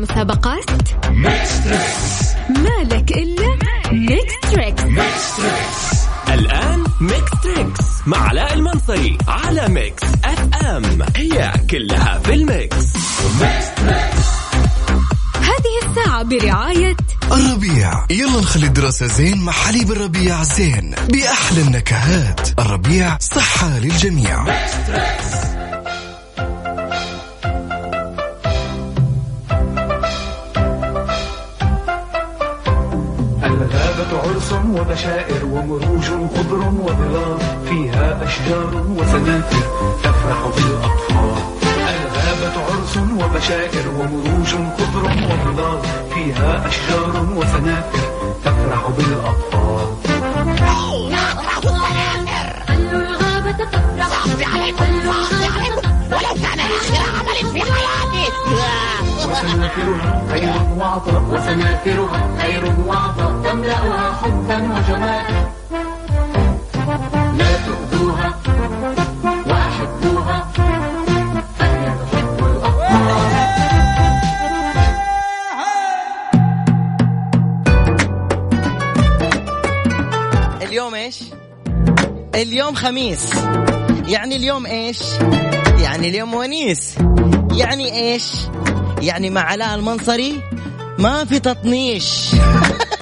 المسابقات؟ مالك إلا Mix Trix. الآن Mix Trix مع علاء المنصري على Mix FM. هي كلها في ال mix. هذه الساعة برعاية الربيع. يلا نخلي الدراسة زين مع حليب الربيع زين بأحلى النكهات. الربيع صحة للجميع. الغابة عرس وبشائر ومروج خضر وظلال فيها أشجار وسنافر تفرح بالأطفال. الغابة عرس وبشائر ومروج خضر وظلال فيها أشجار وسنافر تفرح بالأطفال. خلوا الغابة تفرح. خلوا الغابة وسنافرها خير وعطاء وسنافرها خير وعطاء تملأها حبا وجمالا لا تؤذوها وأحبوها فهي تحب اليوم إيش؟ اليوم خميس يعني اليوم إيش؟ يعني اليوم ونيس يعني إيش؟ يعني مع علاء المنصري ما في تطنيش.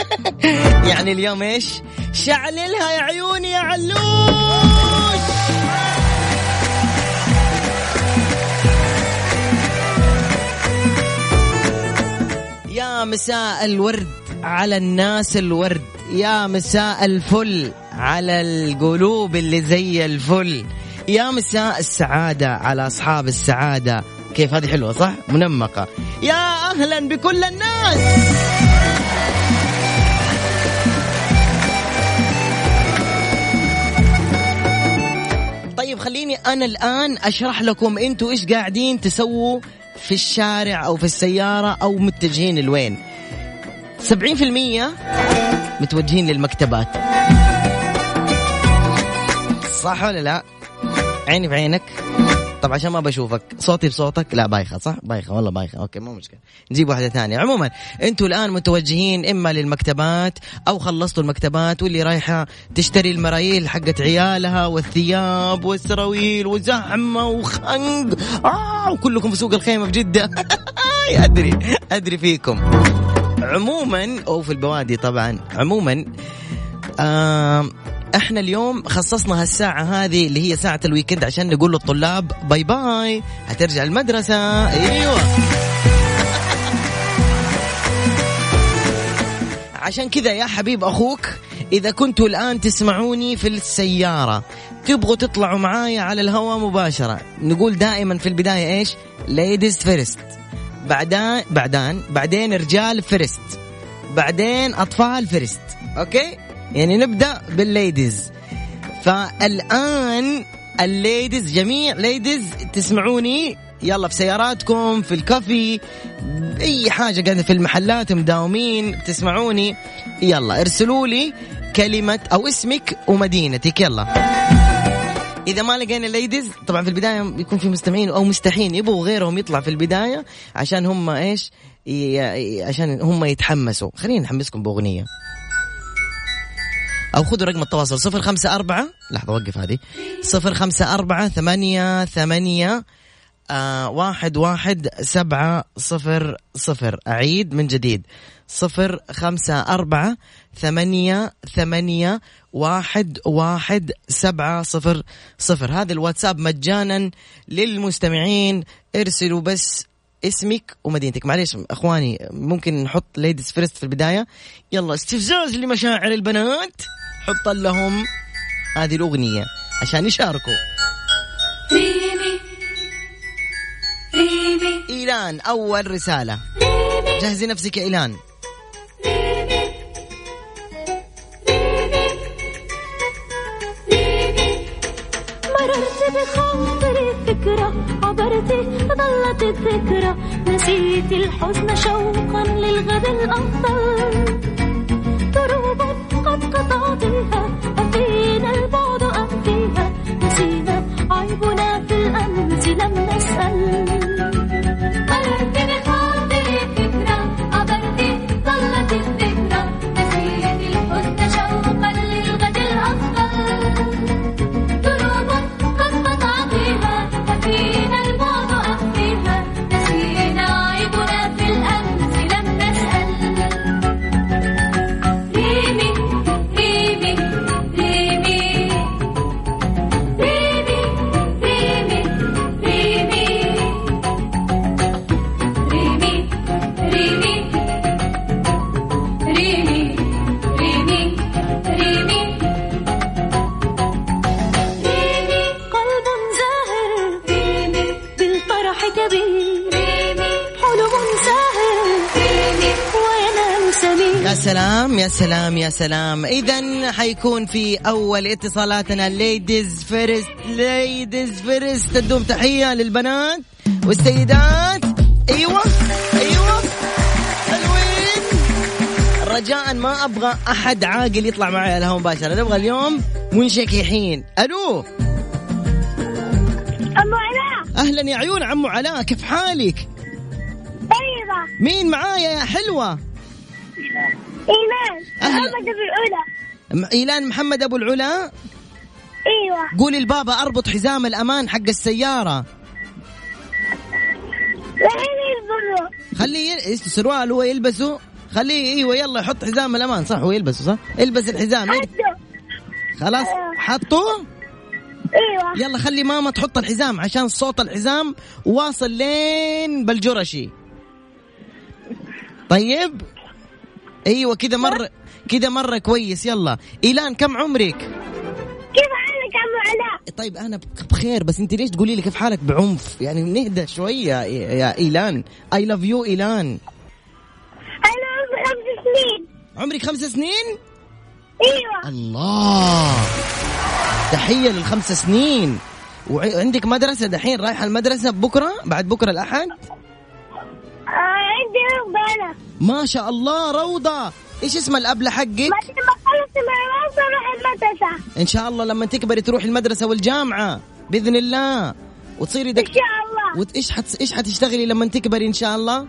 يعني اليوم إيش؟ شعللها يا عيوني يا علوش. يا مساء الورد على الناس الورد. يا مساء الفل على القلوب اللي زي الفل. يا مساء السعادة على أصحاب السعادة. كيف هذه حلوة صح؟ منمقة. يا أهلا بكل الناس! طيب خليني أنا الآن أشرح لكم أنتوا إيش قاعدين تسووا في الشارع أو في السيارة أو متجهين لوين. 70% متوجهين للمكتبات. صح ولا لا؟ عيني في عينك طب عشان ما بشوفك صوتي بصوتك؟ لا بايخة صح؟ بايخة والله بايخة. أوكي مو مشكلة. نجيب واحدة ثانية. عموما أنتوا الآن متوجهين إما للمكتبات أو خلصتوا المكتبات واللي رايحة تشتري المرايل حقت عيالها والثياب والسراويل وزحمة وخنق. آه وكلكم في سوق الخيمة في جدة. أدري أدري فيكم. عموما أو في البوادي طبعا عموما آه إحنا اليوم خصصنا هالساعة هذه اللي هي ساعة ال weekend عشان نقول للطلاب bye bye. هترجع المدرسة. أيوه. عشان كذا يا حبيب أخوك إذا كنتوا الآن تسمعوني في السيارة تبغوا تطلعوا معايا على الهواء مباشرة. نقول دائما في البداية إيش؟ ladies first بعدين بعدين بعدين رجال first بعدين أطفال first okay؟ يعني نبدأ بال ladies فالآن ال ladies جميع ladies تسمعوني. يلا في سياراتكم في الكافي أي حاجة قاعدة في المحلات مداومين تسمعوني. يلا ارسلوا لي كلمة أو اسمك ومدينتك. يلا. إذا ما لقينا ال ladies طبعا في البداية يكون في مستمعين أو مستحين يبغوا غيرهم يطلع في البداية عشان هم إيش؟ عشان هم يتحمسوا. خلينا نحمسكم بأغنية. أو خذوا رقم التواصل صفر خمسة أربعة لحظة وقف هذه صفر خمسة أربعة ثمانية ثمانية آه واحد واحد سبعة صفر صفر. أعيد من جديد صفر خمسة أربعة ثمانية ثمانية واحد واحد سبعة صفر صفر. هذا الواتساب مجانا للمستمعين ارسلوا بس اسمك ومدينتك. معليش أخواني ممكن نحط ladies first في البداية. يلا استفزاز لمشاعر البنات. حط لهم هذه الأغنية عشان يشاركوا. ريمي. ريمي. إيلان أول رسالة. جهزي نفسك يا مررت بخاطري فكرة عبرتي ظلت الذكرى. نسيت الحزن شوقا للغد الأفضل. دروب قد قطعت أفينا البعد أم فيها نسينا عيبنا في الأمس لم نسأل. يا سلام يا سلام. اذا حيكون في أول اتصالاتنا. ladies first ladies first تدوم تحية للبنات والسيدات. أيوه أيوه. حلوين رجاء ما أبغى أحد عاقل يطلع معي على الهواء مباشرة. نبغى اليوم منشكحين. ألو. أم علاء. أهلا يا عيون عمو علاء. كيف حالك؟ طيبة. مين معايا يا حلوة؟ أهلا. محمد أبو العلا إيلان محمد أبو العلا؟ أيوة. قولي البابا أربط حزام الأمان حق السيارة. خليه يل... إيش السروال هو يلبسه؟ خليه إيوه يلا يحط حزام الأمان. صح هو يلبسه صح؟ البس الحزام يل- حطوا خلاص حطه؟ أيوة. يلا خلي ماما تحط الحزام عشان صوت الحزام واصل لين بالجرشي. طيب. أيوه كذا مرة كذا مرة كويس. يلا. إيلان كم عمرك؟ كيف حالك عم علاء؟ طيب أنا بخير بس أنت ليش تقولي لي كيف حالك؟ بعنف. يعني نهدى شوية يا يا إيلان. I love you إيلان. أنا عمري خمس سنين. عمرك خمس سنين؟ أيوة. الله. تحية للخمس سنين. وعندك مدرسة دحين رايحة المدرسة بكرة؟ بعد بكرة الأحد؟ عندي رغبة أنا. ما شاء الله روضة. إيش اسم الأبلة حقك؟ ما خلصت المدرسة أروح المدرسة. إن شاء الله لما تكبري تروحي المدرسة والجامعة بإذن الله. وتصيري إن دك... شاء الله. وت... إيش حت... إيش حتشتغلي لما تكبري إن شاء الله؟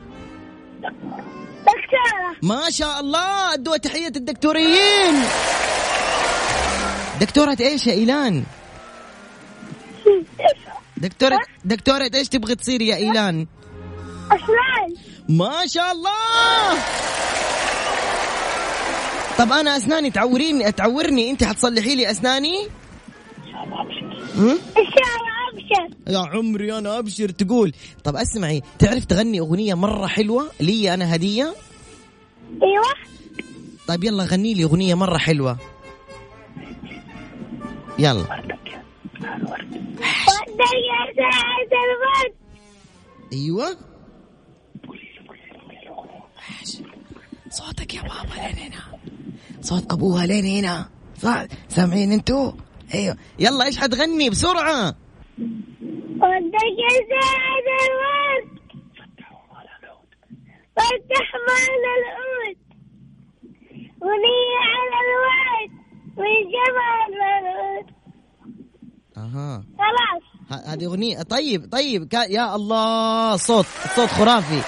دكتورة. ما شاء الله. ادوا تحية الدكتوريين دكتورة إيش يا إيلان؟ دكتورة دكتورة إيش تبغي تصيري يا إيلان؟ أسنان. ما شاء الله! طب أنا أسناني تعوريني تعورني. أنت حتصلحي لي أسناني؟ إن شاء الله أبشر؟ يا عمري أنا أبشر تقول. طب اسمعي تعرف تغني أغنية مرة حلوة؟ لي أنا هدية؟ أيوة. طيب يلا غني لي أغنية مرة حلوة. يلا. ودك يا الورد أيوه. صوتك يا بابا لين هنا. صوت أبوها لين هنا. صح سامعين انتو؟ أيوه. يلا إيش حتغني بسرعة؟ ودك يا ساعة الورد فتح معنا العود ونية على الورد والجمال الورد أها. خلاص. هذه أغنية. طيب طيب. يا الله صوت الصوت خرافي.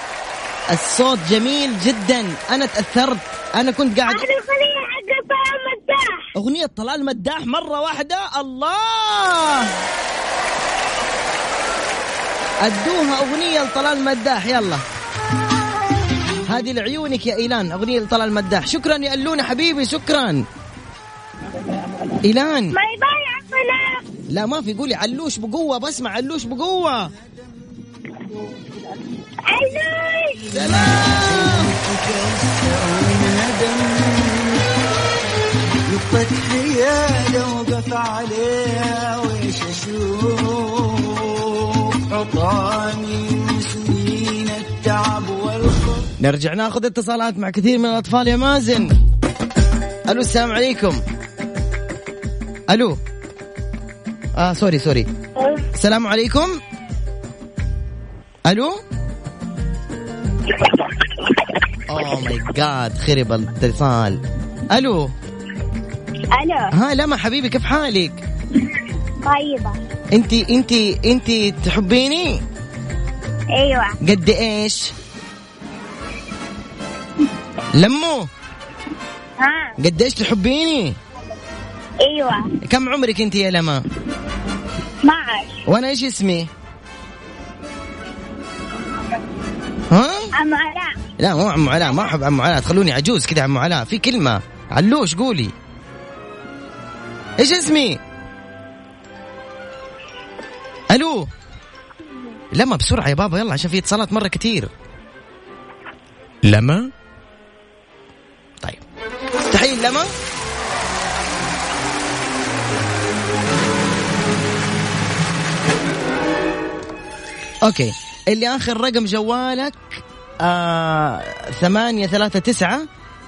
الصوت جميل جدا. أنا تأثرت. أنا كنت قاعد حق طعم مداح. أغنية طلال مداح مرة واحدة. الله! أدوها أغنية لطلال مداح. يلا. هذه لعيونك يا إيلان. أغنية لطلال مداح. شكرا يا الونه حبيبي. شكرا. إيلان. ما عقنا لا ما في قولي علوش بقوة. بسمع علوش بقوة. سلام نقطة حيادة وقف عليها ويش أشوف عطاني من سنين التعب والخوف نرجع ناخذ اتصالات مع كثير من الأطفال يا مازن. ألو السلام عليكم. ألو. آه sorry sorry. السلام عليكم. ألو. oh my God خرب الاتصال. ألو. ألو. ها لما حبيبي كيف حالك؟ طيبة. انت انت انت تحبيني؟ أيوة. قد إيش؟ لمو. ها. قد إيش تحبيني؟ أيوة. كم عمرك انت يا لما 12 وأنا إيش اسمي؟ عم علاء لا مو عمو علاء ما أحب عمو علاء تخلوني عجوز كذا عمو علاء في كلمة. علوش قولي. إيش اسمي؟ ألو. لما بسرعة يا بابا يلا عشان في اتصالات مرة كتير. لما؟ طيب. تحية لما أوكي. اللي آخر رقم جوالك. آه ثمانية ثلاثة تسعة.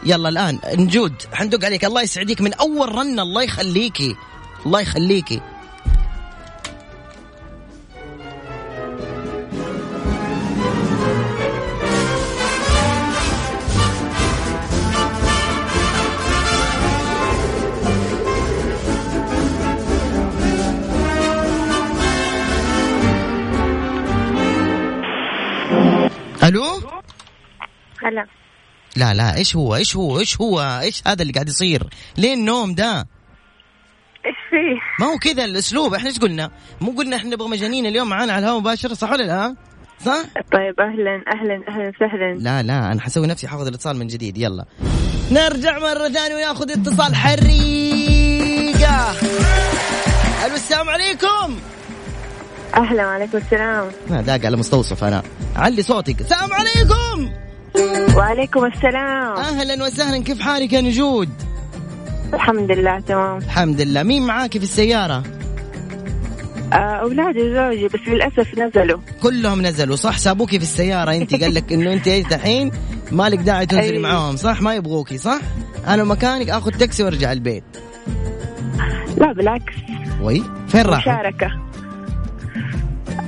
يلا الآن. نجود حندق عليك. الله يسعديك من أول رنه الله يخليكي. الله يخليكي. هلا. لا لا إيش هو؟ إيش هو؟ إيش هو؟ إيش هذا اللي قاعد يصير؟ ليه النوم ده. إيش فيه؟ ما هو كذا الأسلوب. إحنا إيش قلنا؟ مو قلنا إحنا نبغى مجانين اليوم معانا على الهواء مباشر صح ولا لا؟ صح؟ طيب أهلا أهلا أهلا وسهلا لا لا أنا حسوي نفسي حاخذ الاتصال من جديد. يلا. نرجع مرة ثانية وناخذ اتصال حريقة. ألو السلام عليكم. أهلا وعليكم السلام. ما داق على مستوصف أنا. علي صوتك. السلام عليكم. وعليكم السلام. أهلا وسهلا كيف حالك يا نجود؟ الحمد لله تمام. الحمد لله. مين معاكي في السيارة؟ آه، اولادي وزوجي بس للأسف نزلوا. كلهم نزلوا صح؟ سابوكي في السيارة أنت؟ قال لك إنه أنت إيش دحين مالك داعي تنزلي. معاهم صح؟ ما يبغوكي صح؟ أنا مكانك آخذ تاكسي وأرجع البيت. لا بالعكس. وي فين راحوا؟ مشاركة.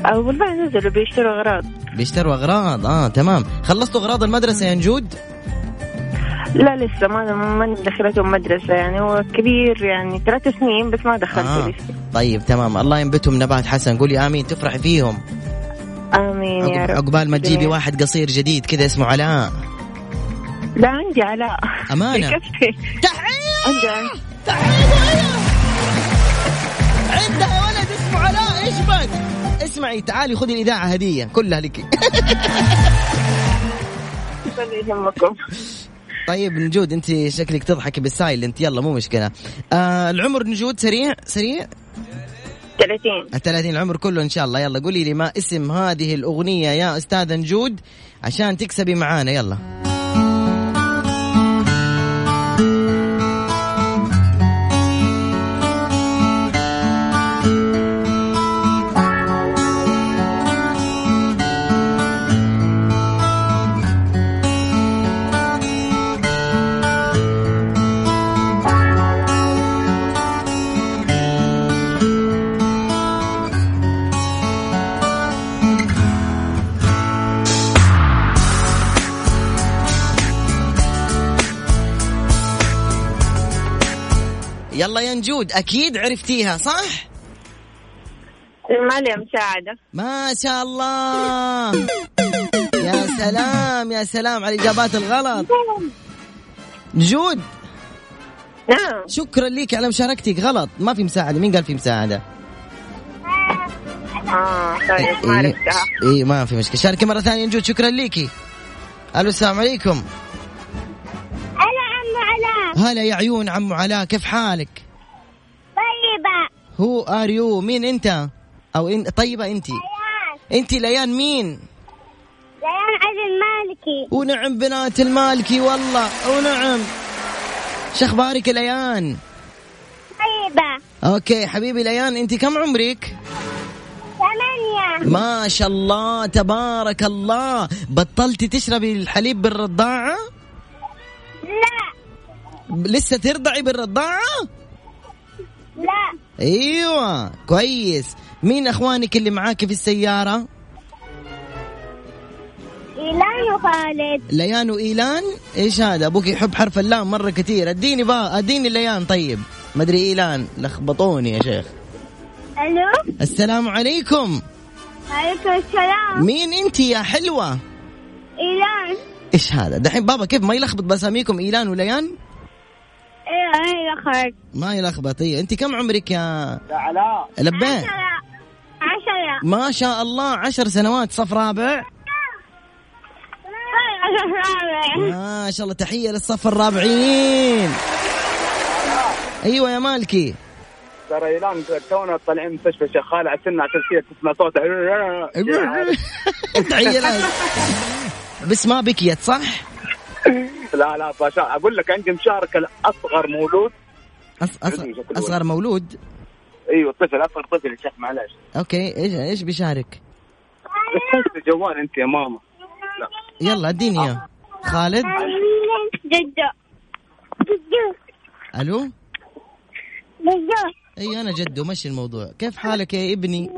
آه، والله نزلوا بيشتروا أغراض. بيشتروا أغراض. آه تمام. خلصتوا أغراض المدرسة يا نجود؟ لا لسه ما ما دخلتهم مدرسة يعني هو كبير يعني ثلاث سنين بس ما دخلته آه. لسه. طيب تمام. الله ينبتهم نبات حسن. قولي آمين تفرحي فيهم. آمين يا رب. عقبال ما تجيبي. واحد قصير جديد كذا اسمه علاء. لا عندي علاء. عندي عندي. تحية عندها ولد اسمه علاء. إيش بك اسمعي تعالي خذي الإذاعة هدية كلها لك. طيب نجود أنت شكلك تضحكي بالسايلنت يلا مو مشكلة. آه العمر نجود سريع؟ سريع؟ 30 الثلاثين العمر كله إن شاء الله. يلا قولي لي ما اسم هذه الأغنية يا أستاذة نجود عشان تكسبي معانا. يلا. يلا يا نجود أكيد عرفتيها صح؟ ما لي مساعدة؟ ما شاء الله. يا سلام يا سلام على الاجابات الغلط. نجود نعم. شكرا لك على مشاركتك غلط. ما في مساعدة مين قال في مساعدة؟ آه طيب ما عرفتها. اي ما في مشكلة. شاركي مرة ثانية نجود شكرا ليكي. ألو السلام عليكم. هلا يا عيون عمو علاء كيف حالك؟ طيبة. who are you مين انت؟ أو إن... طيبة انت. انت ليان مين؟ ليان عزل مالكي ونعم بنات المالكي والله ونعم. شخبارك ليان؟ طيبة. okay حبيبي ليان انت كم عمرك؟ ثمانية. ما شاء الله تبارك الله. بطلتي تشربي الحليب بالرضاعة؟ لا. لسه ترضعي بالرضاعة؟ لا. أيوه كويس. مين أخوانك اللي معاك في السيارة؟ إيلان وخالد ليان وإيلان؟ إيش هذا؟ أبوك يحب حرف اللام مرة كثير. أديني بقى أديني ليان. طيب ما أدري إيلان لخبطوني يا شيخ. ألو؟ السلام عليكم. عليكم السلام. مين أنت يا حلوة؟ إيلان. إيش هذا؟ دحين بابا كيف ما يلخبط بأساميكم إيلان وليان؟ أيوه أيوه خالد ما يلخبط إيه. أنت كم عمرك يا يا علاء لبيه عشرة. عشرة. ما شاء الله عشر سنوات صف رابع. ما شاء الله تحية للصف الرابعين. أيوه يا مالكي. ترى ايلان تونا طالعين من مستشفى الشيخ خالد على عساسية تسمع صوته. تحية لها بس ما بكيت صح؟ لا لا باشا أقول لك عندي مشاركة لأصغر مولود. أص... أص... أصغر مولود؟ أيوه طفل أصغر طفل يا شيخ معلش. أوكي إيش إيش بيشارك؟ الجوال أنت يا ماما. لا. يلا أديني إياه. خالد؟ جدو. جدو. ألو؟ جدو. أي أنا جدو مشي الموضوع. كيف حالك يا ابني؟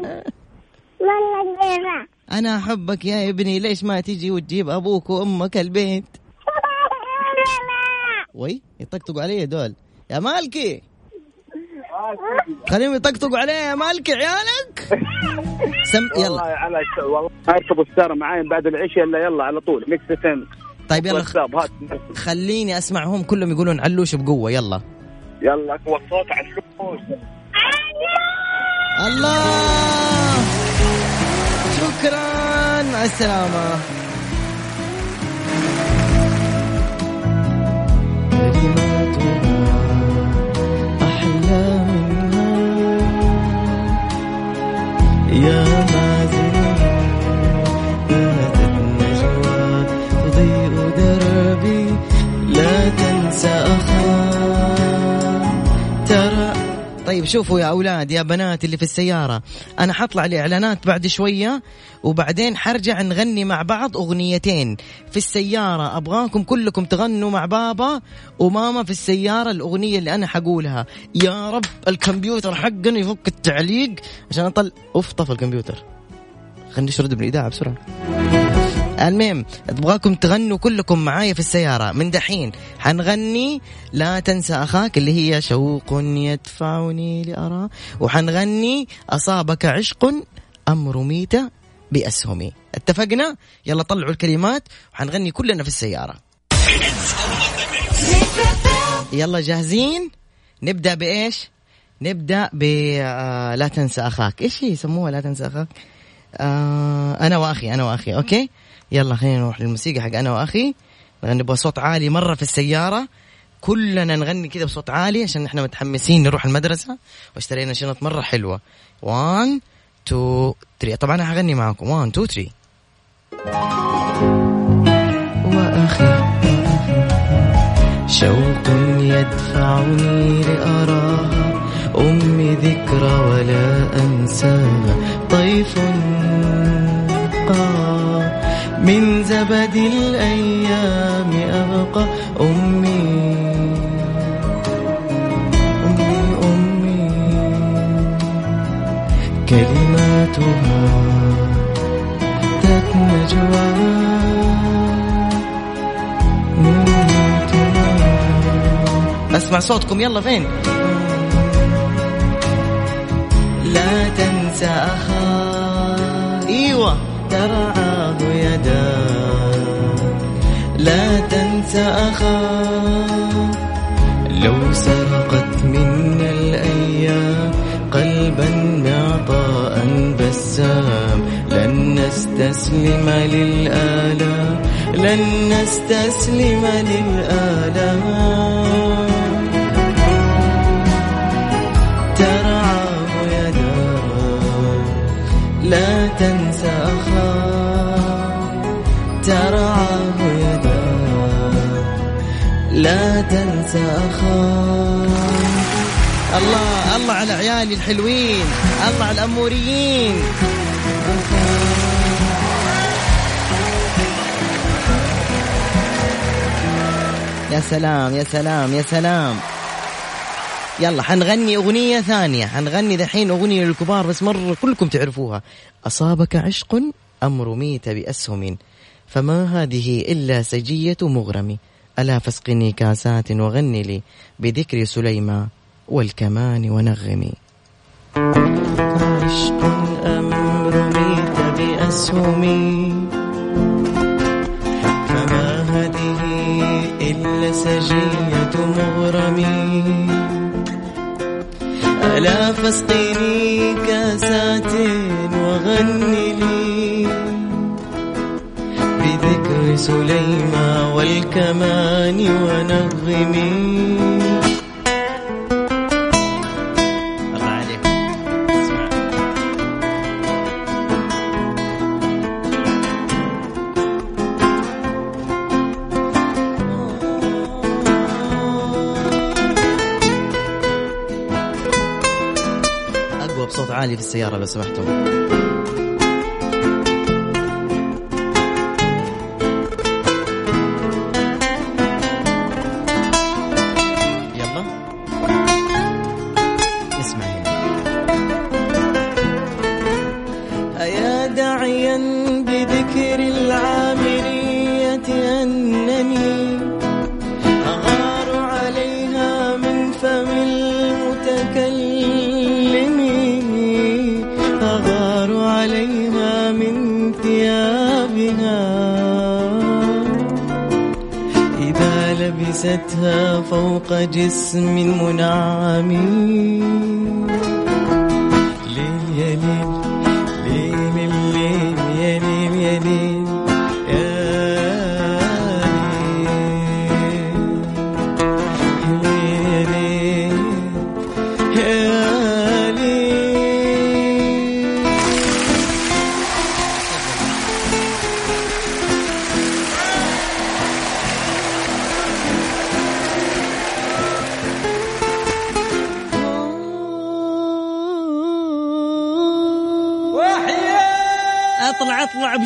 والله أنا أحبك يا ابني. ليش ما تيجي وتجيب أبوك وأمك البيت؟ وي يطقطقوا علي دول. يا مالكي؟ خليهم يطقطقوا علي يا مالكي عيالك. سم والله يلا. على والله ما يركبوا السيارة معاي بعد العشاء الا يلا على طول. ميكس طيب يلا خليني أسمعهم كلهم يقولون علوش بقوة يلا. يلا اقوى الصوت علوش الله. شكرا مع طيب شوفوا يا أولاد يا بنات اللي في السيارة أنا حطلع الإعلانات بعد شوية وبعدين حرجع نغني مع بعض أغنيتين. في السيارة أبغاكم كلكم تغنوا مع بابا وماما في السيارة الأغنية اللي أنا حقولها. يا رب الكمبيوتر حقنا يفك التعليق عشان اطل أوف طفى الكمبيوتر. خلينا نشرد بالاذاعه بسرعة. المهم ابغاكم تغنوا كلكم معايا في السيارة. من دحين حنغني لا تنسى أخاك اللي هي شوق يدفعني لأرى. وحنغني أصابك عشق أم رميت بأسهمي اتفقنا؟ يلا طلعوا الكلمات وحنغني كلنا في السيارة. يلا جاهزين؟ نبدأ بإيش؟ نبدأ ب آه، لا تنسى أخاك. إيش يسموها لا تنسى أخاك؟ آه أنا وأخي أنا وأخي أوكي؟ يلا خلينا نروح للموسيقى حق أنا وأخي. نغني بصوت عالي مرة في السيارة. كلنا نغني كذا بصوت عالي عشان إحنا متحمسين نروح المدرسة. واشترينا شنط مرة حلوة. 1 2 3 طبعا أنا حغني معاكم. 1 2 3 وأخي شوق يدفعني لأراها. أمي ذكرى ولا أنساها. طيف آه. من زبد الأيام أبقى أمي. أمي أمي. كلماتها ذات نجوى أسمع صوتكم يلا فين؟ لا تنسى اخاك إيوه ترعاه يداك لا تنسى اخاك لو سرقت منا الأيام قلبا معطاء بسام. لن نستسلم للآلام. لن نستسلم للآلام. ترعاه يداك لا تنسى لا تنسى أخاك. الله الله على عيالي الحلوين الله على الأموريين. يا سلام يا سلام يا سلام. يلا حنغني أغنية ثانية. حنغني دحين أغنية للكبار بس مرة كلكم تعرفوها. أصابك عشق أم رميت بأسهم؟ فما هذه إلا سجية مغرم ألا فاسقني كاسات وغني لي بذكر سليمان والكمان ونغمي. عشق أم رميت بأسهمي فما هذه إلا سجية مغرمي ألا فاسقني كاسات وغني لي سليمان والكمان ونغمي. أقوى بصوت عالي في السيارة لو سمحتم. لبستها فوق جسم منعم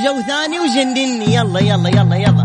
بجو ثاني وجنني يلا يلا يلا يلا.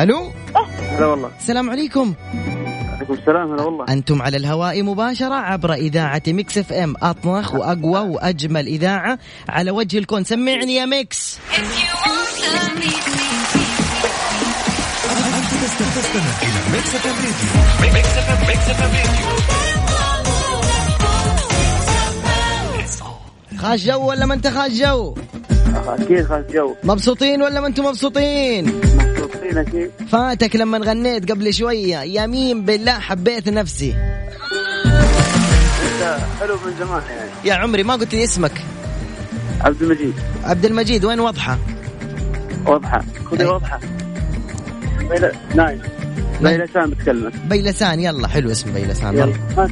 ألو؟ هلا والله. السلام عليكم. عليكم السلام هلا والله. أنتم على الهواء مباشرة عبر إذاعة ميكس FM. اطنخ وأقوى وأجمل إذاعة على وجه الكون. سمعني يا ميكس. خاش جو ولا ما أنت خاش جو؟ أكيد خاص جو. مبسوطين ولا ما أنتم مبسوطين؟ أكيد فاتك لما غنيت قبل شوية. يمين بالله حبيت نفسي. حلو من زمان يعني. يا عمري ما قلت لي اسمك. عبد المجيد. عبد المجيد وين وضحة واضحة. خذي. واضحة. نايم. ليلى سام بتكلمك. بيلسان يلا حلو اسم بيلسان يلا.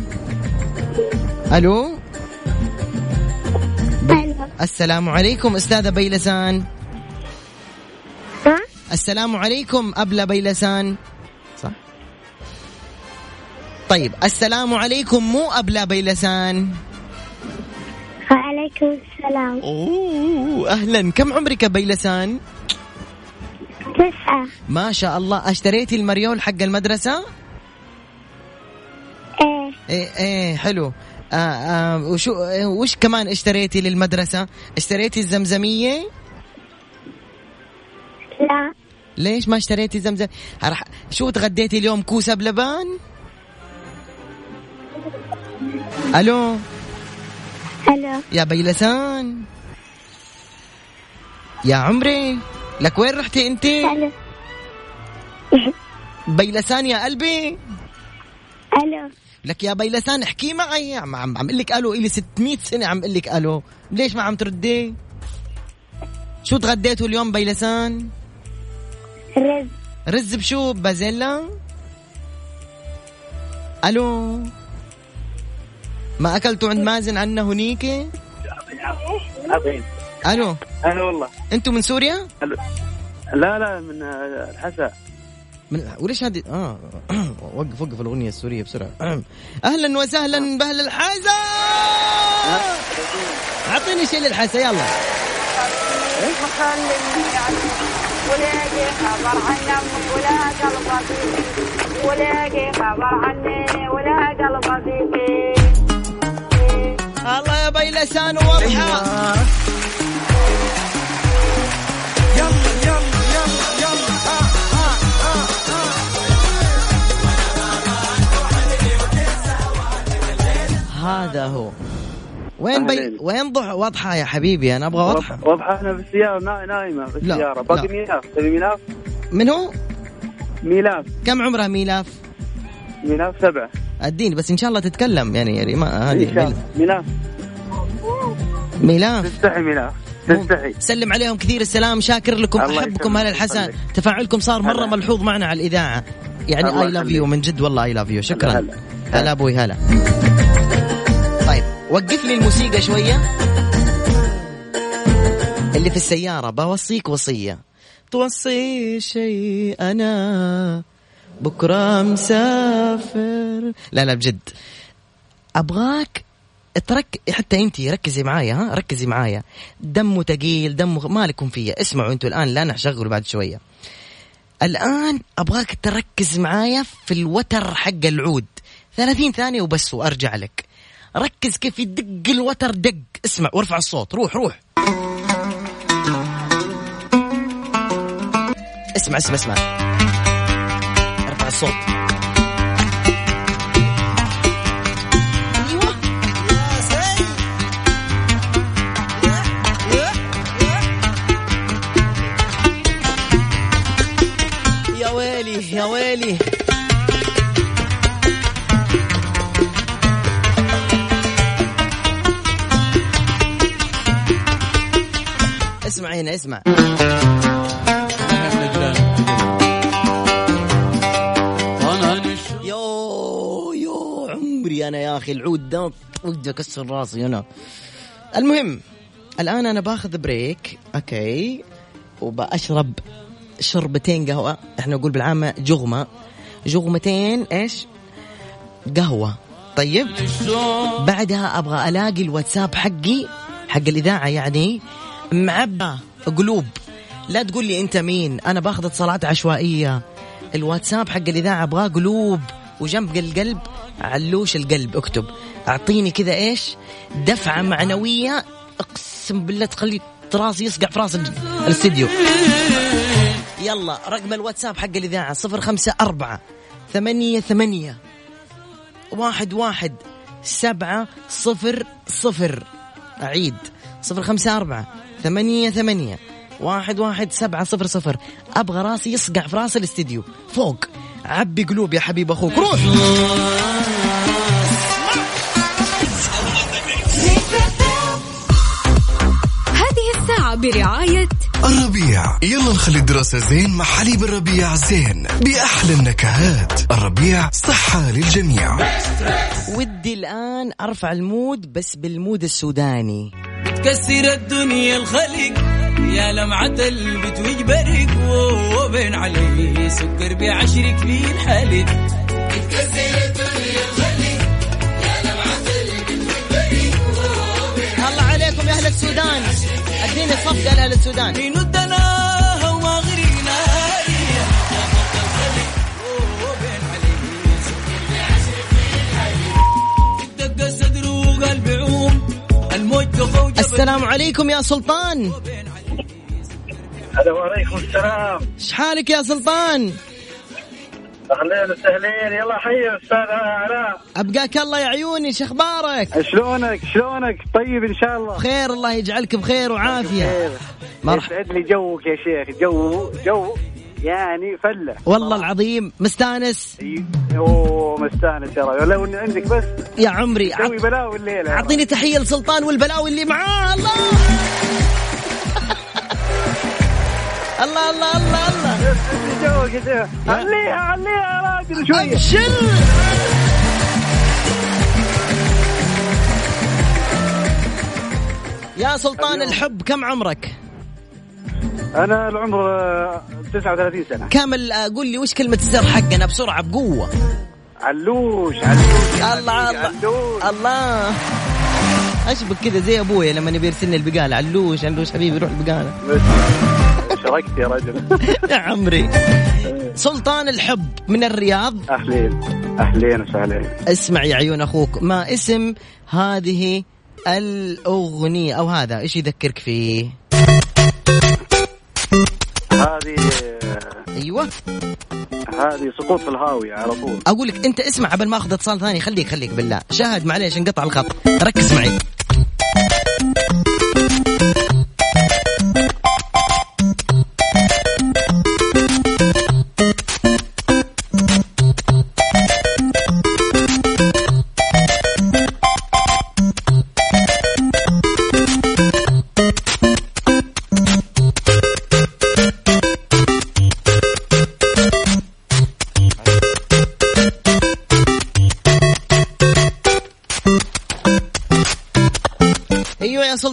ألو؟ السلام عليكم أستاذة بيلسان؟ السلام عليكم أبلة بيلسان. صح. طيب السلام عليكم مو أبلة بيلسان. وعليكم السلام. أوه أهلا. كم عمرك بيلسان؟ تسعة. ما شاء الله. أشتريتي المريول حق المدرسة؟ إيه. إيه إيه حلو. آه آه وشو آه وش كمان اشتريتي للمدرسة؟ اشتريتي الزمزمية؟ لا. ليش ما اشتريتي زمزم؟ رح... شو تغديتي اليوم؟ كوسة بلبن؟ ألو؟ ألو. يا بيلسان يا عمري لك وين رحتي أنت؟ ألو. بيلسان يا قلبي. ألو. لك يا بيلسان احكي معي. عم عم عم لك ألو إلي 600 سنة عم لك ألو. ليش ما عم تردي؟ شو تغديتوا اليوم بيلسان رز. رز بشو؟ بازيلا. ألو. ما أكلتوا عند مازن عنا هنيك. ألو. هلا والله. أنتوا من سوريا؟ هلا. لا لا من الحسا. من وليش هذه؟ آه. وقف وقف الأغنية السورية بسرعة. أهلا وسهلا بأهل الحازه أعطيني شيء للحاسه يلا. ولاقي خبر عن أمك ولا قلبك فيك ولاقي خبر عني ولا قلبك فيك الله يا بيلسان واضحه هذا هو. وين بي... وين ضح واضحة يا حبيبي؟ أنا أبغى واضحة. واضحة أنا في السيارة نا- نايمة في لا، السيارة. باقي لا. ميلاف تبي ميلاف من هو؟ ميلاف كم عمرها ميلاف ميلاف سبعة. أديني بس إن شاء الله تتكلم. يعني يعني ما هذه إن شاء الله. ميلاف ميلان. تستحي ميلاد تستحي. سلم عليهم كثير السلام. شاكر لكم أحبكم هلا الحسن. تفاعلكم صار مرة هلا. ملحوظ معنا على الإذاعة. يعني I love. you من جد والله I love you شكرا. هلا. هلا أبوي هلا. وقف لي الموسيقى شوية. اللي في السيارة بوصيك وصية. توصي شيء أنا بكرة مسافر. لا لا بجد. أبغاك ترك حتى أنت ركزي معايا ها ركزي معايا. دمه تقيل دمه مالكم فيا اسمعوا أنتوا الآن لا نشغل بعد شوية. الآن أبغاك تركز معايا في الوتر حق العود. 30 ثانية وبس وأرجع لك. ركز كيف يدق الوتر دق. اسمع وارفع الصوت. روح روح. اسمع اسمع اسمع. ارفع الصوت. هنا اسمع يو يو عمري أنا يا أخي العود ده ودي اكسر راسي أنا. المهم الآن أنا باخذ break okay وبشرب شربتين قهوة. إحنا نقول بالعامة جغمة. جغمتين إيش؟ قهوة. طيب بعدها أبغى ألاقي الواتساب حقي حق الإذاعة يعني معبى قلوب. لا تقول لي أنت مين. أنا باخذ اتصالات عشوائية. الواتساب حق الإذاعة أبغاه قلوب. وجنب القلب علوش القلب اكتب. أعطيني كذا إيش؟ دفعة معنوية. أقسم بالله تخلي راسي يصقع في راس ال- الاستديو. يلا رقم الواتساب حق الإذاعة صفر خمسة أربعة ثمانية ثمانية واحد واحد سبعة صفر صفر. أعيد. صفر خمسة أربعة ثمانية ثمانية واحد واحد سبعة صفر صفر. أبغى راسي يصقع في راس الاستديو. فوق. عبي قلوب يا حبيب أخوك. روح. هذه الساعة برعاية الربيع. يلا نخلي الدراسة زين مع حليب الربيع زين. بأحلى النكهات. الربيع صحة للجميع. ودي الآن أرفع المود بس بالمود السوداني. تكسر الدنيا الخلق يا لمعة البت وجبرك وبين عليه سكر بعشرك في الحلق الله عليكم يا أهل السودان. أديني صفقة لأهل السودان. السلام عليكم يا سلطان. هلا وعليكم السلام. إيش حالك يا سلطان؟ أهلين وسهلين. يلا حي أستاذ علاء أبقاك الله يا عيوني شو أخبارك؟ شلونك؟ شلونك؟ طيب إن شاء الله. بخير الله يجعلك بخير وعافية. مرحبا يسعد لي جوك يا شيخ جو جو. يعني فله. والله العظيم مستانس. أوه مستانس يا رجل. لو ان عندك بس يا عمري تسوي عط- بلاوي الليلة. أعطيني تحية لسلطان والبلاوي اللي معاه. الله! الله الله الله الله. جوك شيخ عليها عليها يا راجل شوية أبشر! يا سلطان الحب كم عمرك؟ أنا العمر آه، 39 سنة. كامل قول لي وش كلمة السر حقنا بسرعة بقوة. علوش علوش الله الله. علوش. الله. أشبك كذا زي أبويا لما يبي يرسلني البقالة. علوش علوش حبيبي روح البقالة. شركت يا رجل. يا عمري. سلطان الحب من الرياض. أهلين أهلين وسهلين. اسمع يا عيون أخوك ما اسم هذه الأغنية أو هذا؟ إيش يذكرك فيه؟ هذه أيوه. هذه سقوط في الهاويه على طول. أقول لك أنت اسمع قبل ما أخذ اتصال ثاني خليك خليك بالله. شاهد معليش انقطع الخط. ركز معي.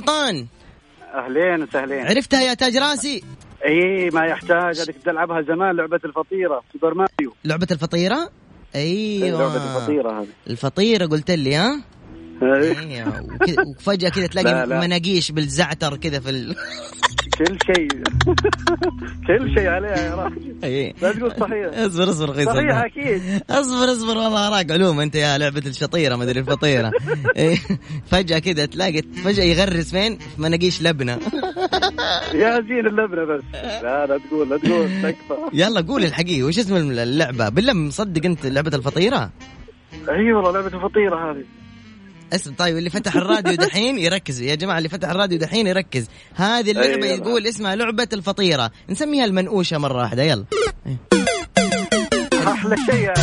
سلطان أهلين وسهلين. عرفتها يا تاج راسي؟ إي ما يحتاج هذيك تلعبها زمان لعبة الفطيرة سوبر ماريو. لعبة الفطيرة؟ أيوه لعبة الفطيرة هذه. الفطيرة قلت لي ها؟ وفجأة كذا تلاقي لا، لا. مناقيش بالزعتر كذا في ال... كل شيء. كل شيء عليها يا راجل. إيه. لا تقول صحيح. اصبر اصبر صحيح. أكيد. اصبر اصبر والله اراك علوم أنت يا لعبة الشطيرة ما أدري الفطيرة. إيه، فجأة كذا تلاقي فجأة يغرس فين؟ في مناقيش لبنة. يا زين اللبنة بس. لا لا تقول لا تقول تكفى. يلا قول الحقيقة وش اسم اللعبة؟ بالله مصدق أنت لعبة الفطيرة. أي والله لعبة الفطيرة هذه. اسم. طيب اللي فتح الراديو دحين يركز. يا جماعة اللي فتح الراديو دحين يركز. هذه اللعبة أيوة. يقول اسمها لعبة الفطيرة. نسميها المنقوشة مرة واحدة. يلا. أحلى شيء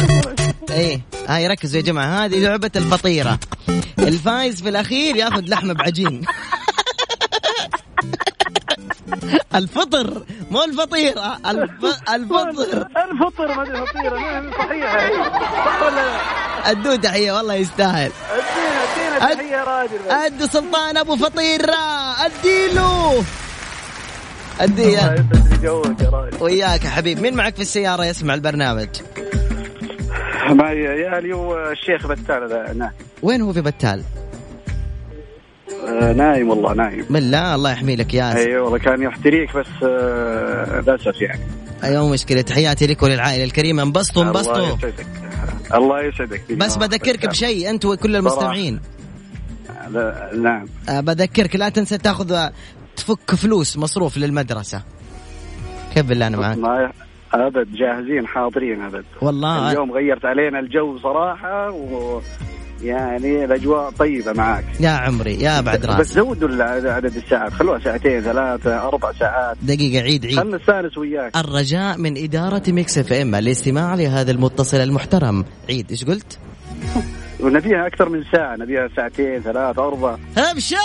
إيه. هاي ركزوا يا جماعة. هذه لعبة الفطيرة. الفايز في الأخير ياخذ لحمة بعجين. الفطر. مو الفطيره الف... الفطر. الفطر ما أدري فطيرة. صحيح صح ولا لا؟ ادوه تحية والله يستاهل. يا بس. ادوا سلطان الله يا- يسعد جوك يا راجل. وياك يا حبيب. مين معك في السيارة يسمع البرنامج؟ معي يالي والشيخ بتال ذا نايم. وين هو في بتال؟ آه، نايم والله نايم. بالله الله يحمي لك يا أي والله كان يحتريك بس آه، للأسف يعني. أيوه مشكلة. تحياتي لك وللعائلة الكريمة. انبسطوا الله انبسطوا. يسعدك. الله يسعدك. بس بذكرك بشيء أنت وكل المستمعين. نعم. أه بذكرك لا تنسى تاخذ آه، تفك فلوس مصروف للمدرسة. كيف بالله أنا معك؟ أبد جاهزين حاضرين أبد. والله. اليوم غيرت علينا الجو صراحة و يعني الأجواء طيبة معاك يا عمري يا بعد بس راس زودوا عدد الساعات. خلوها ساعتين ثلاثة أربع ساعات. دقيقة عيد عيد. خلنا نستانس وياك. الرجاء من إدارة Mix FM الاستماع لهذا المتصل المحترم. عيد إيش قلت؟ ونبيها أكثر من ساعة نبيها ساعتين ثلاثة أربع أبشر!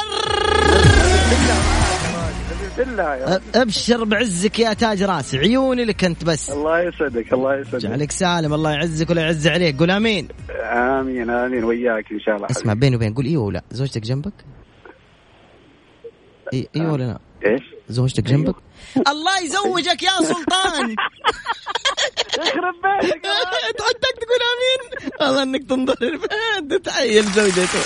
بالله يا أبشر بعزك يا تاج راس عيوني لك أنت بس. الله يسعدك الله يسعدك. جعلك سالم الله يعزك ولا يعز عليك. قول آمين. آمين آمين وياك إن شاء الله. اسمع بيني وبين قول إيوه ولا زوجتك جنبك؟ إيوه ولا لا؟ إيش؟ زوجتك جنبك؟ الله يزوجك يا سلطان. يخرب بيتك. امين والله إنك تنضرب تتحيل زوجته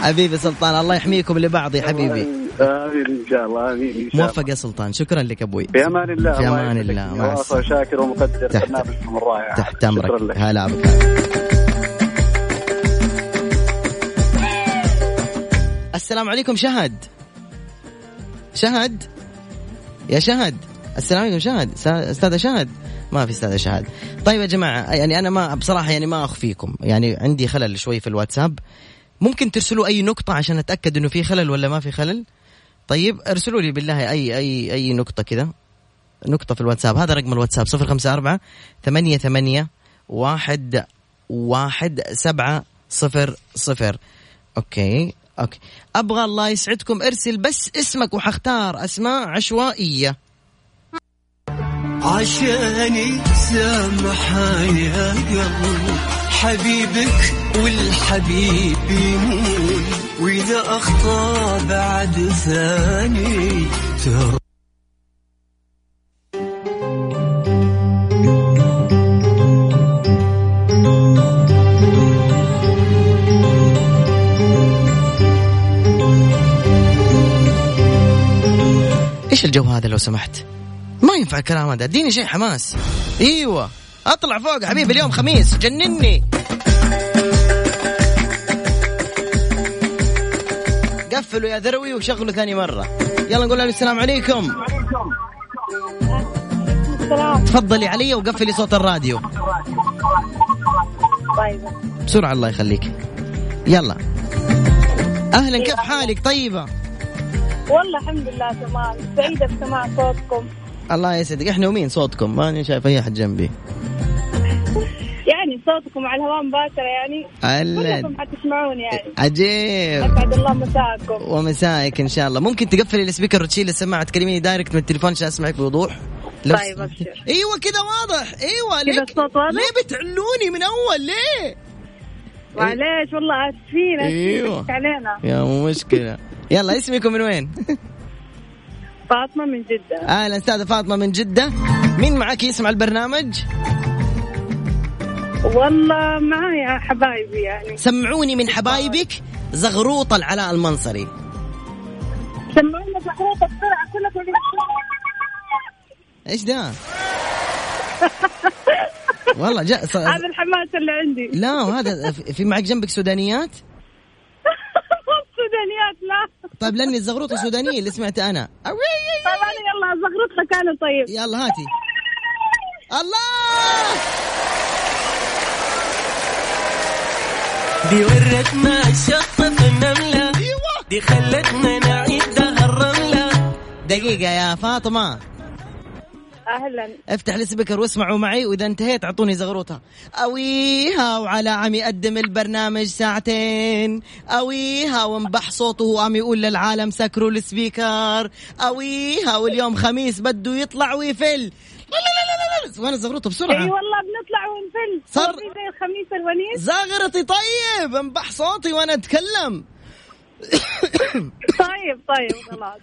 حبيبي سلطان الله يحميكم لبعض يا حبيبي. آمين إن شاء الله آمين إن شاء الله. موفق يا سلطان شكرا لك أبوي. في أمان الله في الله أمان يسعدك. الله مع شاكر ومقدر تحت- برنامجكم الرائع تحت شكرا امرك لك. هلا بك. السلام عليكم شهد. شهد؟ يا شهد. السلام عليكم شهد. أستاذة شهد. ما في استاذه شهد طيب يا جماعة يعني أنا ما بصراحة يعني ما أخفيكم. يعني عندي خلل شوي في الواتساب. ممكن ترسلوا أي نقطة عشان أتأكد إنه في خلل ولا ما في خلل؟ طيب ارسلوا لي بالله اي اي أي نقطة كذا نقطة في الواتساب. هذا رقم الواتساب صفر خمسة أربعة ثمانية ثمانية واحد واحد سبعة صفر صفر. okay okay. أبغى الله يسعدكم. ارسل بس اسمك وحختار أسماء عشوائية. عشاني سامحاني يا قلب حبيبك والحبيب يمون وإذا أخطأ بعد ثاني ترى. إيش الجو هذا لو سمحت؟ ما ينفع الكلام هذا. اديني شيء حماس. أيوه اطلع فوق حبيبي اليوم خميس. جنني. قفلوا يا ذروي وشغلوا ثاني مرة. يلا نقول لهم السلام عليكم. السلام تفضلي علي وقفلي صوت الراديو. طيب بسرعة الله يخليك. يلا. أهلا كيف حالك؟ طيبة. والله الحمد لله تمام. سعيدة بسماع صوتكم. الله يسعدك. إحنا ومين صوتكم؟ ماني شايف أي أحد جنبي. يعني صوتكم على الهواء مباشرة يعني. كلكم حتسمعون يعني. عجيب. أسعد الله مساءكم ومسائك إن شاء الله. ممكن تقفلي ال speaker وتشيل السماعة تكلميني direct من التليفون عشان أسمعك بوضوح؟ طيب، أبشر. إيوه كده واضح. إيوه ليه الصوت واضح؟ ليه بتعلوني من أول؟ ليه؟ معليش والله آسفين أيوة. أسفين علينا. يا مو مشكلة. يلا اسمكم من وين؟ فاطمة من جدة. أهلا أستاذة فاطمة من جدة. مين معك يسمع البرنامج؟ والله معايا حبايبي يعني. سمعوني من حبايبك زغروطه العلاء المنصري. سمعونا زغروطه بسرعة كلكم إيش ده؟ والله جاء. هذا الحماس اللي عندي. لا وهذا في معك جنبك سودانيات؟ السودانيات لا. طيب لأني الزغروطة سودانيه اللي سمعت أنا. طيب أنا يلا زغرط لك أنا طيب. يلا هاتي. الله! دي ورتنا الشط في النملة دي خلتنا نعيد دهر الرملة دقيقة يا فاطمة. أهلا. افتح ال speaker واسمعوا معي وإذا انتهيت أعطوني زغروطها. أويها وعلى عم يقدم البرنامج ساعتين. أويها وانبح صوته وعم يقول للعالم سكروا ال speaker. أويها واليوم خميس بده يطلع ويفل. لا لا لا لا لا وين الزغروطه بسرعة. إي والله بنطلع ونفل. صار زي الخميس الونيس. زغرتي طيب انبح صوتي وأنا أتكلم. طيب طيب خلاص.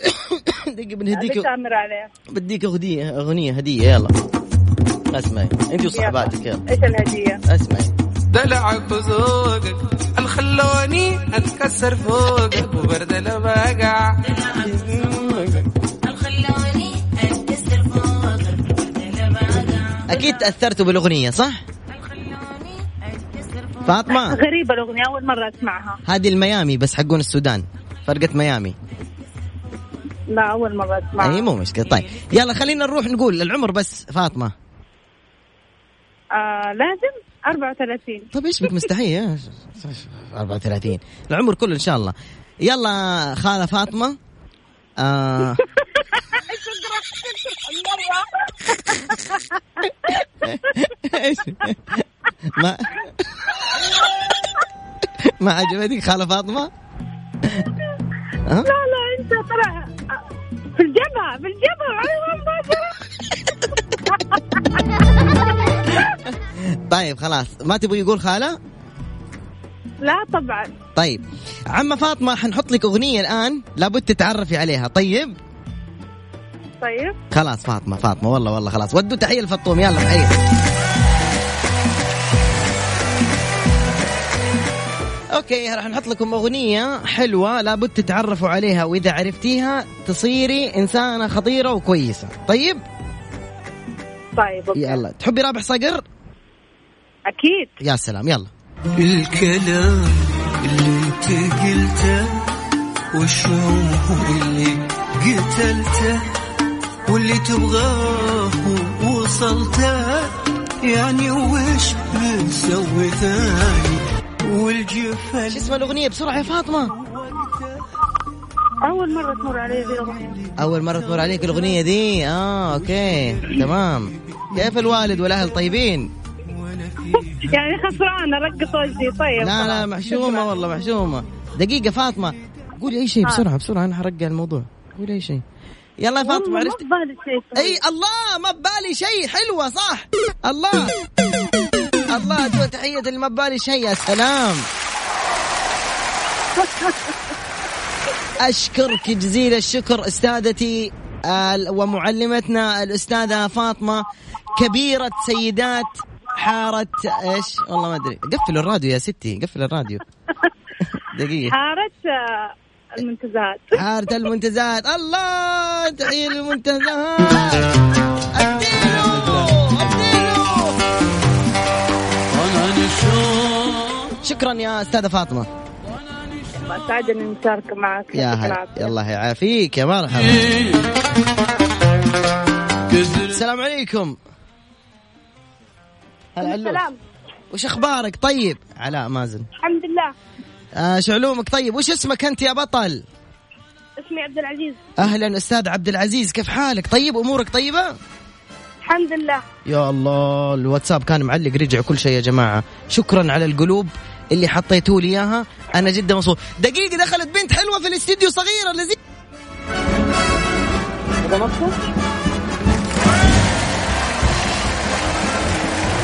دقيقة بنهديك بتامر عليه. بديك اغنيه أغنية هدية يلا. أسمعي. أنت وصحباتك يلا. إيش الهدية؟ أسمعي. دلعك وذوقك الخلوني أتكسر فوقك وبرد بقع. أكيد تأثرتوا بالأغنية صح؟ فاطمة. غريبة الأغنية أول مرة أسمعها. هذه الميامي بس حقون السودان فرقة ميامي. لا أول مرة اسمعها اي مو مشكلة. طيب يلا خلينا نروح نقول العمر بس فاطمة. آه لازم؟ 34 طيب إيش بك؟ مستحية 34 العمر كله إن شاء الله. يلا خالة فاطمة. آه. إيش ما ما عجبتك خالة فاطمة؟ لا لا انت طلع في الجبهة في الجبهة. طيب خلاص. ما تبغي يقول خالة؟ لا طبعا. طيب. عم فاطمة حنحط لك أغنية الآن لابد تتعرفي عليها. طيب؟ طيب. خلاص فاطمة فاطمة. والله والله خلاص. ودوا تحية الفطوم يلا تحية. okay راح نحط لكم أغنية حلوة لابد تتعرفوا عليها وإذا عرفتيها تصيري إنسانة خطيرة وكويسة. طيب؟ طيب okay. يلا. تحبي رابح صقر؟ أكيد. يا سلام. يلا. الكلام اللي انت قلته والشعور اللي قتلته واللي تبغاه وصلته يعني وش بنسوي ثاني؟ والجفل. شو اسم الأغنية؟ بسرعة يا فاطمة. أول مرة تمر علي ذي الأغنية. أول مرة تمر عليك الأغنية دي؟ آه أوكي. تمام. كيف الوالد والأهل طيبين؟ يعني خسرانه رقص وجهي طيب. لا لا. محشومة والله محشومة. دقيقة فاطمة. قولي أي شيء بسرعة بسرعة أنا حرجع الموضوع. قولي أي شيء. يلا يا فاطمة والله ما عرفت؟ ببالي شيء. أي الله ما ببالي شيء. حلوة صح. الله. الله جو تحية اللي ما ببالي شيء يا سلام. أشكرك جزيل الشكر أستاذتي آه، ومعلمتنا الأستاذة فاطمة كبيرة سيدات حارة إيش؟ والله ما أدري. قفل الراديو يا ستي قفل الراديو. دقيقة. حارة آه، المنتزهات. حارة المنتزهات. الله تحية للمنتزهات. اديله اديله شكرا يا أستاذة فاطمة. سعدني المشاركة معك. يا هلا. الله يعافيك. يا مرحبا. السلام عليكم. هلا السلام. وش أخبارك؟ طيب. علاء مازن. الحمد لله. آه شو علومك؟ طيب وش اسمك أنت يا بطل؟ اسمي عبد العزيز. أهلا أستاذ عبد العزيز. كيف حالك؟ طيب أمورك طيبة؟ الحمد لله. يا الله الواتساب كان معلق رجع كل شيء يا جماعة. شكرا على القلوب اللي حطيتوا لي إياها. أنا جدا مبسوط. دقيقة دخلت بنت حلوة في الاستديو صغيرة. لذيذ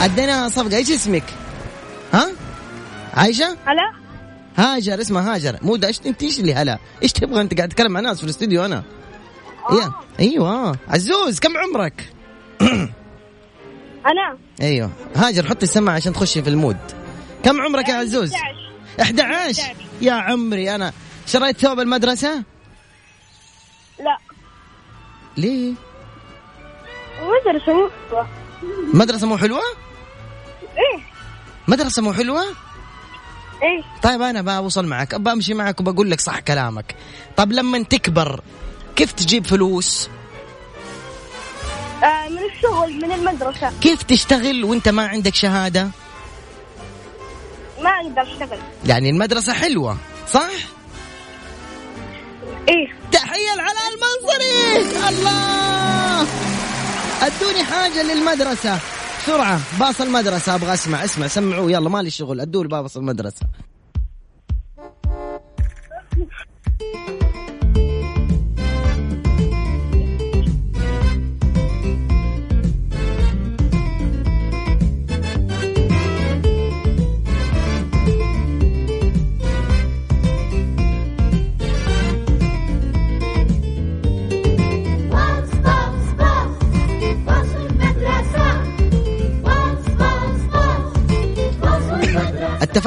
ادينا صفقة إيش اسمك؟ ها؟ عايشة؟ هلا. هاجر اسمها هاجر. مو ده إيش- أنت إيش اللي هلا؟ إيش تبغى؟ أنت قاعد تتكلم مع ناس في الاستوديو أنا. يا. أيوه. عزوز كم عمرك؟ أنا؟ أيوه. هاجر حط السماعة عشان تخشي في المود. كم عمرك يا عزوز؟ 11 يا عمري أنا شريت ثوب المدرسة؟ لا. ليه؟ مدرسة مو حلوة. مدرسة مو حلوة؟ إيه. مدرسة مو حلوة؟ إيه. طيب أنا بوصل معك. بمشي معك وبقول لك صح كلامك. طب لما تكبر كيف تجيب فلوس؟ الشغل من المدرسة. كيف تشتغل وانت ما عندك شهادة؟ ما أقدر أشتغل. يعني المدرسة حلوة صح؟ إيه. تحية العلاء المنصري! الله! أدوني حاجة للمدرسة. بسرعة باص المدرسة أبغى أسمع. اسمع سمعوه يلا مالي شغل. ادوا لي باص المدرسة.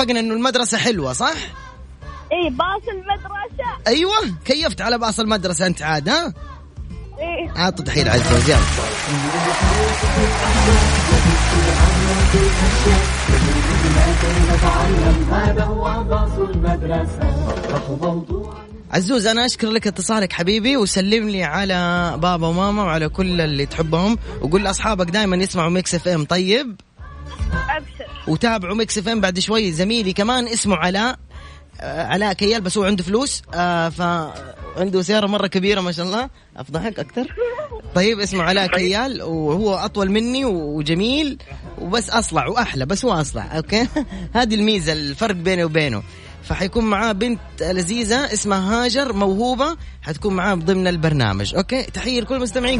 اتفقنا إنه المدرسة حلوة صح؟ إيه باص المدرسة. أيوه كيفت على باص المدرسة أنت عاد ها؟ إيه. اعطوا تحيه العزوز يلا. عزوز أنا أشكر لك اتصالك حبيبي وسلم لي على بابا وماما وعلى كل اللي تحبهم وقول لأصحابك دائما يسمعوا Mix FM طيب؟ أبشر. وتابعوا Mix FM بعد شوي. زميلي كمان اسمه علاء. آه علاء كيال بس هو عنده فلوس. آه فعنده سيارة مرة كبيرة ما شاء الله. أفضحك أكثر. طيب اسمه علاء كيال وهو أطول مني وجميل. وبس أصلع وأحلى بس هو أصلع. okay؟ هذه الميزة الفرق بيني وبينه. فحيكون معاه بنت لذيذة اسمها هاجر موهوبة. حتكون معاه ضمن البرنامج. okay؟ تحية لكل المستمعين.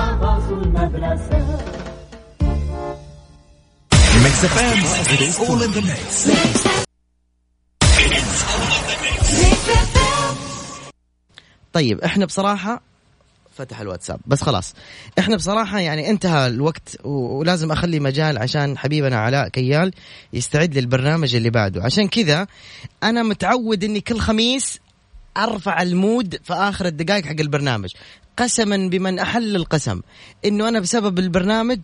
قوية Mix FM, it is all in the mix. طيب إحنا بصراحة فتح الواتساب بس خلاص. إحنا بصراحة يعني انتهى الوقت ولازم أخلي مجال عشان حبيبنا علاء كيال يستعد للبرنامج اللي بعده. عشان كذا أنا متعود إني كل خميس أرفع ال mood في آخر الدقائق حق البرنامج. قسما بمن أحل القسم. إنه أنا بسبب البرنامج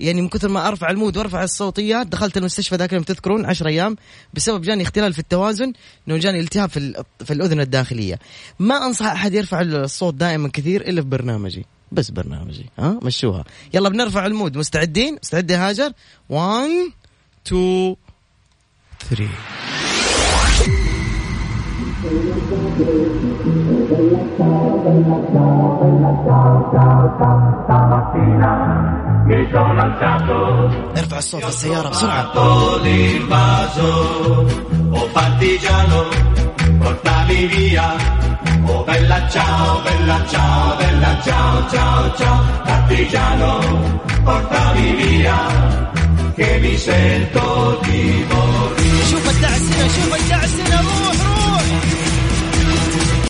يعني من كثر ما أرفع ال mood وأرفع الصوتيات دخلت المستشفى ذاك اليوم تذكرون 10 أيام. بسبب جاني اختلال في التوازن إنه جاني التهاب في في الأذن الداخلية. ما أنصح أحد يرفع الصوت دائما كثير إلا في برنامجي. بس برنامجي ها؟ مشوها. يلا بنرفع ال mood. مستعدين؟ مستعد يا هاجر؟ 1 2 3 Bella ciao, bella ciao, bella ciao, ciao, ciao, stamattina mi sono alzato. ارفع الصوت في السيارة بسرعة. l'invaso, oh partigiano, portami via. Oh bella ciao, bella ciao, bella ciao, ciao, ciao, partigiano, portami via. Che mi sento di morire. شوف الدعسنا, شوف الدعسنا, روح روح.